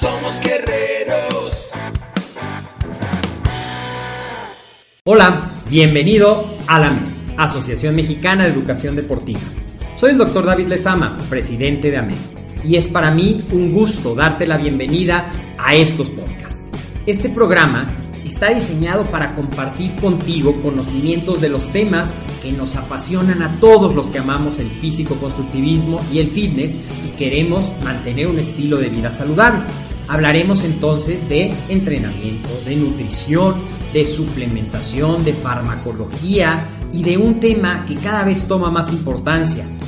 somos guerreros. Hola, bienvenido a la Asociación Mexicana de Educación Deportiva. Soy el doctor David Lezama, presidente de AMED, y es para mí un gusto darte la bienvenida a estos podcasts. Este programa está diseñado para compartir contigo conocimientos de los temas que nos apasionan a todos los que amamos el físico-constructivismo y el fitness y queremos mantener un estilo de vida saludable. Hablaremos entonces de entrenamiento, de nutrición, de suplementación, de farmacología y de un tema que cada vez toma más importancia,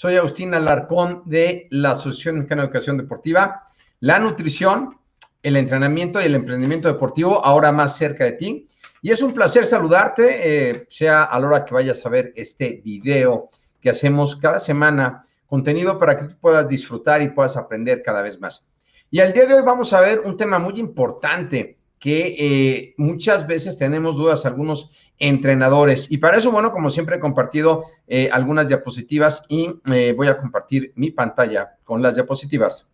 Soy Agustín Alarcón de la Asociación Mexicana de Educación Deportiva. La nutrición, el entrenamiento y el emprendimiento deportivo ahora más cerca de ti. Y es un placer saludarte, eh, sea a la hora que vayas a ver este video que hacemos cada semana, contenido para que tú puedas disfrutar y puedas aprender cada vez más. Y al día de hoy vamos a ver un tema muy importante que eh, muchas veces tenemos dudas algunos entrenadores. Y para eso, bueno, como siempre he compartido eh, algunas diapositivas y eh, voy a compartir mi pantalla con las diapositivas.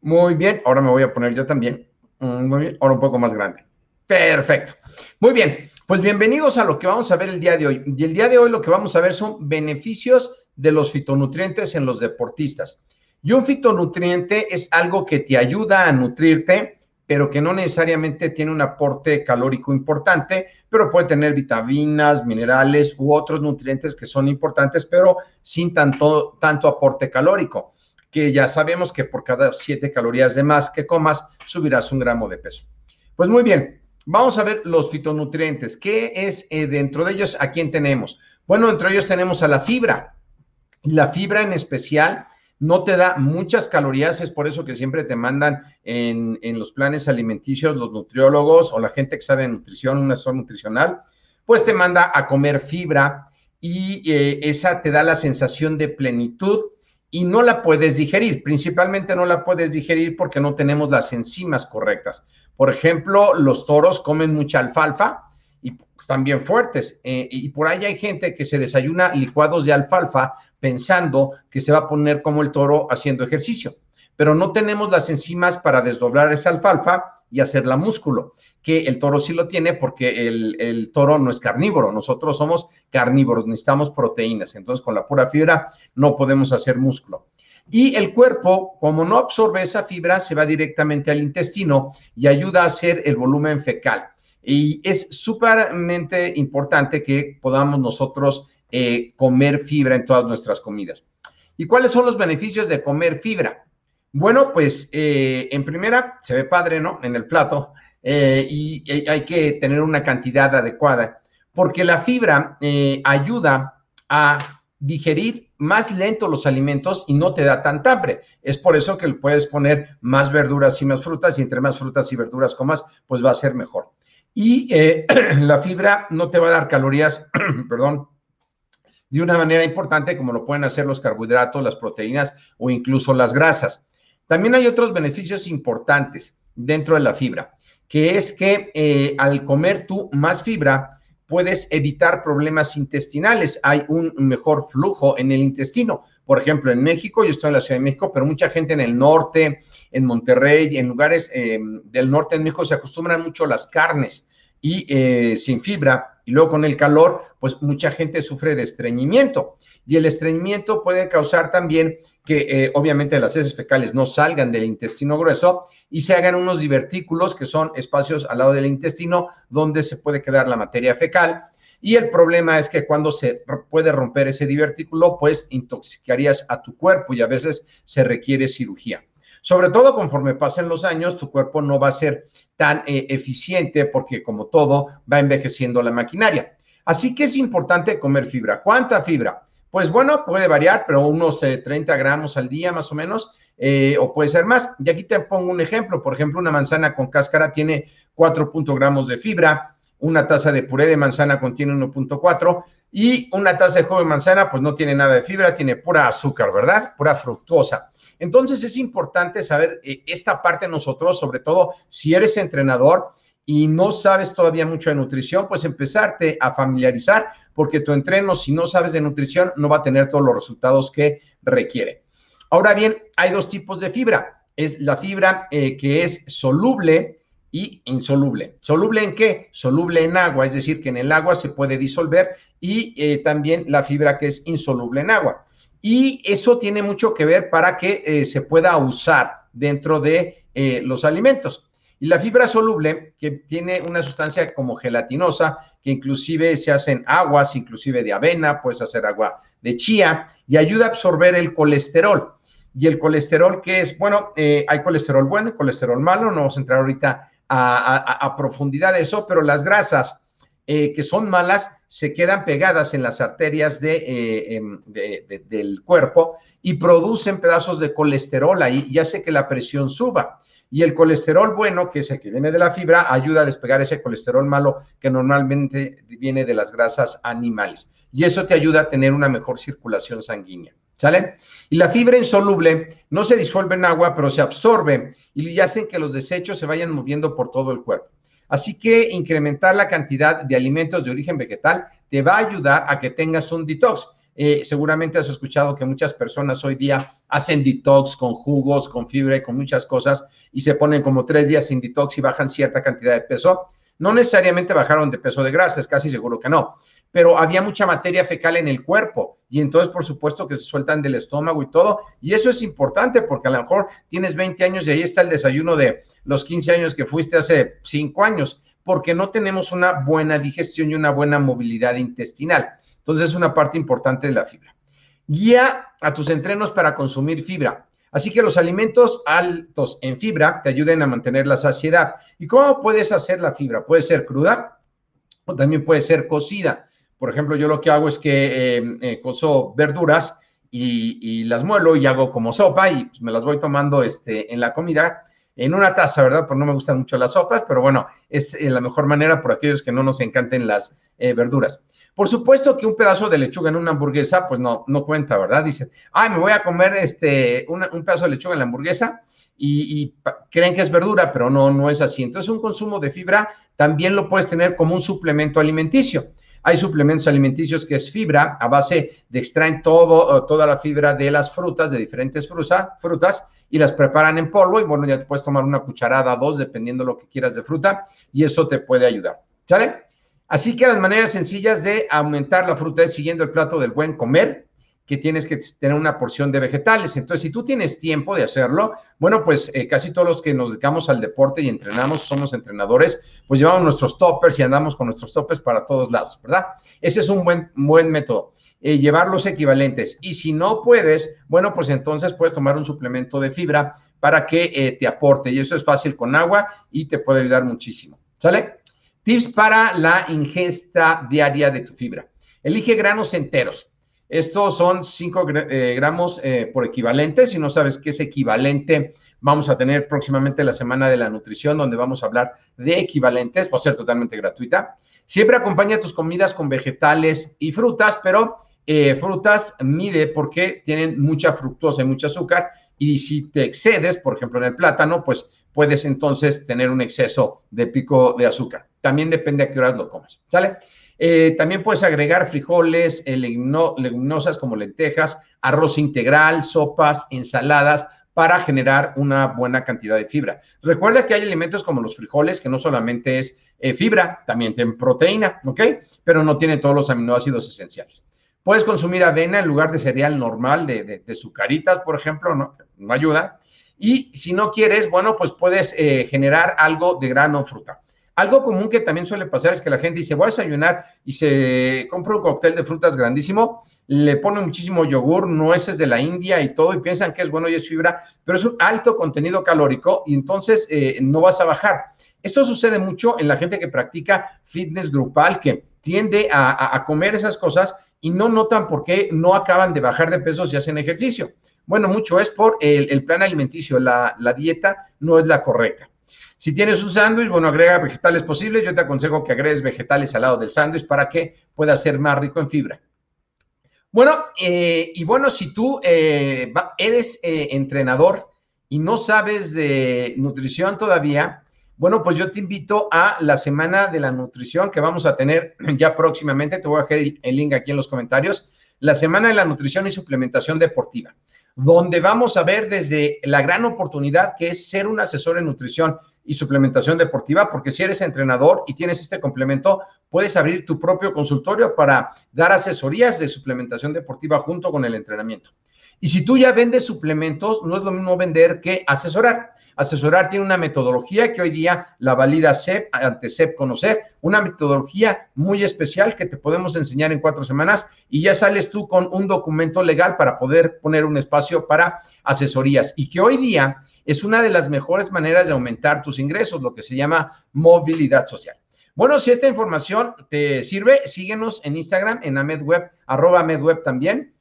Muy bien, ahora me voy a poner yo también. Muy bien, ahora un poco más grande. Perfecto. Muy bien, pues bienvenidos a lo que vamos a ver el día de hoy. Y el día de hoy lo que vamos a ver son beneficios de los fitonutrientes en los deportistas. Y un fitonutriente es algo que te ayuda a nutrirte pero que no necesariamente tiene un aporte calórico importante, pero puede tener vitaminas, minerales u otros nutrientes que son importantes, pero sin tanto, tanto aporte calórico, que ya sabemos que por cada 7 calorías de más que comas, subirás un gramo de peso. Pues muy bien, vamos a ver los fitonutrientes. ¿Qué es eh, dentro de ellos? ¿A quién tenemos? Bueno, dentro de ellos tenemos a la fibra. La fibra en especial no te da muchas calorías, es por eso que siempre te mandan en, los planes alimenticios los nutriólogos o la gente que sabe de nutrición, una zona nutricional, pues te manda a comer fibra y eh, esa te da la sensación de plenitud y no la puedes digerir. Principalmente no la puedes digerir porque no tenemos las enzimas correctas. Por ejemplo, los toros comen mucha alfalfa y están bien fuertes. Eh, y por ahí hay gente que se desayuna licuados de alfalfa pensando que se va a poner como el toro haciendo ejercicio, pero no tenemos las enzimas para desdoblar esa alfalfa y hacerla músculo, que el toro sí lo tiene porque el, toro no es carnívoro, nosotros somos carnívoros, necesitamos proteínas, entonces con la pura fibra no podemos hacer músculo. Y el cuerpo, como no absorbe esa fibra, se va directamente al intestino y ayuda a hacer el volumen fecal. Y es súpermente importante que podamos nosotros eh, comer fibra en todas nuestras comidas. ¿Y cuáles son los beneficios de comer fibra? Bueno, pues eh, en primera se ve padre, ¿no? En el plato eh, y hay que tener una cantidad adecuada porque la fibra ayuda a digerir más lento los alimentos y no te da tanta hambre. Es por eso que puedes poner más verduras y más frutas y entre más frutas y verduras comas, pues va a ser mejor. Y la fibra no te va a dar calorías, perdón, de una manera importante como lo pueden hacer los carbohidratos, las proteínas o incluso las grasas. También hay otros beneficios importantes dentro de la fibra, que es que eh, al comer tú más fibra, puedes evitar problemas intestinales. Hay un mejor flujo en el intestino. Por ejemplo, en México, yo estoy en la Ciudad de México, pero mucha gente en el norte, en Monterrey, en lugares eh, del norte de México se acostumbran mucho a las carnes y eh, sin fibra y luego con el calor, pues mucha gente sufre de estreñimiento. Y el estreñimiento puede causar también que eh, obviamente las heces fecales no salgan del intestino grueso y se hagan unos divertículos que son espacios al lado del intestino donde se puede quedar la materia fecal Y el problema es que cuando se puede romper ese divertículo, pues intoxicarías a tu cuerpo y a veces se requiere cirugía. Sobre todo conforme pasen los años, tu cuerpo no va a ser tan eh, eficiente porque como todo va envejeciendo la maquinaria. Así que es importante comer fibra. ¿Cuánta fibra? Pues bueno, puede variar, pero unos 30 eh, gramos al día más o menos, eh, o puede ser más. Y aquí te pongo un ejemplo. Por ejemplo, una manzana con cáscara tiene 4 gramos de fibra, una taza de puré de manzana contiene 1.4 y una taza de jugo de manzana pues no tiene nada de fibra, tiene pura azúcar, ¿verdad? Pura fructuosa. Entonces es importante saber eh, esta parte nosotros, sobre todo si eres entrenador y no sabes todavía mucho de nutrición, pues empezarte a familiarizar, porque tu entreno, si no sabes de nutrición, no va a tener todos los resultados que requiere. Ahora bien, hay dos tipos de fibra. Es la fibra eh, que es soluble y insoluble. ¿Soluble en qué? Soluble en agua, es decir, que en el agua se puede disolver y eh, también la fibra que es insoluble en agua. Y eso tiene mucho que ver para que eh, se pueda usar dentro de eh, los alimentos. Y la fibra soluble, que tiene una sustancia como gelatinosa, que inclusive se hacen aguas, inclusive de avena, puedes hacer agua de chía, y ayuda a absorber el colesterol. Y el colesterol que es, bueno, eh, hay colesterol bueno y colesterol malo, no vamos a entrar ahorita a, profundidad de eso, pero las grasas que son malas se quedan pegadas en las arterias eh, em, de, del cuerpo y producen pedazos de colesterol ahí y hace que la presión suba. Y el colesterol bueno, que es el que viene de la fibra, ayuda a despegar ese colesterol malo que normalmente viene de las grasas animales. Y eso te ayuda a tener una mejor circulación sanguínea. ¿Sale? Y la fibra insoluble no se disuelve en agua, pero se absorbe y hacen que los desechos se vayan moviendo por todo el cuerpo. Así que incrementar la cantidad de alimentos de origen vegetal te va a ayudar a que tengas un detox. Eh, seguramente has escuchado que muchas personas hoy día hacen detox con jugos, con fibra y con muchas cosas y se ponen como tres días sin detox y bajan cierta cantidad de peso. No necesariamente bajaron de peso de grasa, es casi seguro que no, pero había mucha materia fecal en el cuerpo y entonces por supuesto que se sueltan del estómago y todo. Y eso es importante porque a lo mejor tienes 20 años y ahí está el desayuno de los 15 años que fuiste hace 5 años, porque no tenemos una buena digestión y una buena movilidad intestinal. Entonces es una parte importante de la fibra. Guía a tus entrenos para consumir fibra. Así que los alimentos altos en fibra te ayuden a mantener la saciedad. ¿Y cómo puedes hacer la fibra? Puede ser cruda o también puede ser cocida. Por ejemplo, yo lo que hago es que eh, eh coso verduras y, las muelo y hago como sopa y pues, me las voy tomando este, en la comida en una taza, ¿verdad? Porque no me gustan mucho las sopas, pero bueno, es eh, la mejor manera por aquellos que no nos encanten las eh, verduras. Por supuesto que un pedazo de lechuga en una hamburguesa, pues no, no cuenta, ¿verdad? Dices, ay, me voy a comer este, un pedazo de lechuga en la hamburguesa y, y, creen que es verdura, pero no, no es así. Entonces, un consumo de fibra también lo puedes tener como un suplemento alimenticio. Hay suplementos alimenticios que es fibra, a base de extraen todo, eh, toda la fibra de las frutas, de diferentes frutas, y las preparan en polvo. Y bueno, ya te puedes tomar una cucharada, dos, dependiendo lo que quieras de fruta, y eso te puede ayudar. ¿Sale? Así que las maneras sencillas de aumentar la fruta es siguiendo el plato del buen comer, que tienes que tener una porción de vegetales. Entonces, si tú tienes tiempo de hacerlo, bueno, pues eh, casi todos los que nos dedicamos al deporte y entrenamos, somos entrenadores, pues llevamos nuestros toppers y andamos con nuestros toppers para todos lados, ¿verdad? Ese es un buen, buen método. Eh, llevar los equivalentes. Y si no puedes, bueno, pues entonces puedes tomar un suplemento de fibra para que eh, te aporte. Y eso es fácil con agua y te puede ayudar muchísimo. ¿Sale? Tips para la ingesta diaria de tu fibra. Elige granos enteros. Estos son 5 eh, gramos eh, por equivalente. Si no sabes qué es equivalente, vamos a tener próximamente la semana de la nutrición, donde vamos a hablar de equivalentes, va a ser totalmente gratuita. Siempre acompaña tus comidas con vegetales y frutas, pero eh, frutas mide porque tienen mucha fructosa y mucho azúcar. Y si te excedes, por ejemplo, en el plátano, pues puedes entonces tener un exceso de pico de azúcar. También depende a qué horas lo comas. ¿Sale? Eh, también puedes agregar frijoles, eh, leguminosas como lentejas, arroz integral, sopas, ensaladas para generar una buena cantidad de fibra. Recuerda que hay alimentos como los frijoles que no solamente es eh, fibra, también tienen proteína, ¿ok? Pero no tiene todos los aminoácidos esenciales. Puedes consumir avena en lugar de cereal normal, de, de, de sucaritas, por ejemplo, ¿no? No ayuda. Y si no quieres, bueno, pues puedes generar algo de grano o fruta. Algo común que también suele pasar es que la gente dice, voy a desayunar y se compra un cóctel de frutas grandísimo, le pone muchísimo yogur, nueces de la India y todo, y piensan que es bueno y es fibra, pero es un alto contenido calórico y entonces eh, no vas a bajar. Esto sucede mucho en la gente que practica fitness grupal, que tiende a, comer esas cosas y no notan por qué no acaban de bajar de peso si hacen ejercicio. Bueno, mucho es por el, plan alimenticio, la dieta no es la correcta. Si tienes un sándwich, bueno, agrega vegetales posibles. Yo te aconsejo que agregues vegetales al lado del sándwich para que pueda ser más rico en fibra. Bueno, eh, y bueno, si tú eh, eres eh, entrenador y no sabes de nutrición todavía, bueno, pues yo te invito a la semana de la nutrición que vamos a tener ya próximamente. Te voy a dejar el link aquí en los comentarios. La semana de la nutrición y suplementación deportiva, donde vamos a ver desde la gran oportunidad que es ser un asesor en nutrición y suplementación deportiva, porque si eres entrenador y tienes este complemento, puedes abrir tu propio consultorio para dar asesorías de suplementación deportiva junto con el entrenamiento. Y si tú ya vendes suplementos, no es lo mismo vender que asesorar. Asesorar tiene una metodología que hoy día la valida CEP, ante CEP Conocer, una metodología muy especial que te podemos enseñar en cuatro semanas y ya sales tú con un documento legal para poder poner un espacio para asesorías y que hoy día es una de las mejores maneras de aumentar tus ingresos, lo que se llama movilidad social. Bueno, si esta información te sirve, síguenos en Instagram, en AmedWeb, arroba AmedWeb también.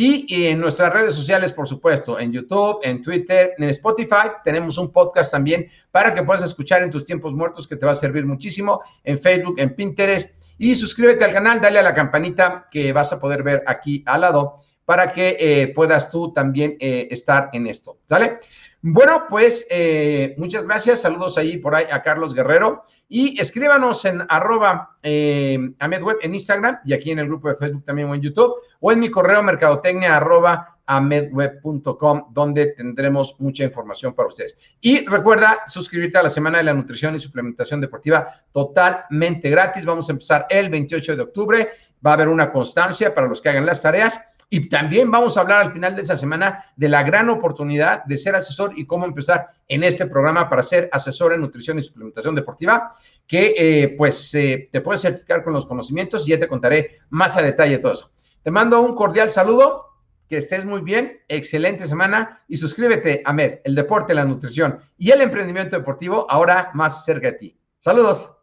Y, en nuestras redes sociales, por supuesto, en YouTube, en Twitter, en Spotify, tenemos un podcast también para que puedas escuchar en tus tiempos muertos que te va a servir muchísimo, en Facebook, en Pinterest. Y suscríbete al canal, dale a la campanita que vas a poder ver aquí al lado para que eh, puedas tú también eh, estar en esto. ¿Sale? Bueno, pues eh, muchas gracias. Saludos ahí por ahí a Carlos Guerrero. Y escríbanos en arroba eh, AmedWeb en Instagram y aquí en el grupo de Facebook también o en YouTube o en mi correo mercadotecnia arroba amedweb.com donde tendremos mucha información para ustedes. Y recuerda suscribirte a la Semana de la Nutrición y Suplementación Deportiva totalmente gratis. Vamos a empezar el 28 de octubre. Va a haber una constancia para los que hagan las tareas y también vamos a hablar al final de esa semana de la gran oportunidad de ser asesor y cómo empezar en este programa para ser asesor en nutrición y suplementación deportiva, que eh, pues eh, te puedes certificar con los conocimientos y ya te contaré más a detalle todo eso. Te mando un cordial saludo, que estés muy bien, excelente semana y suscríbete a MED, el deporte, la nutrición y el emprendimiento deportivo ahora más cerca de ti. Saludos.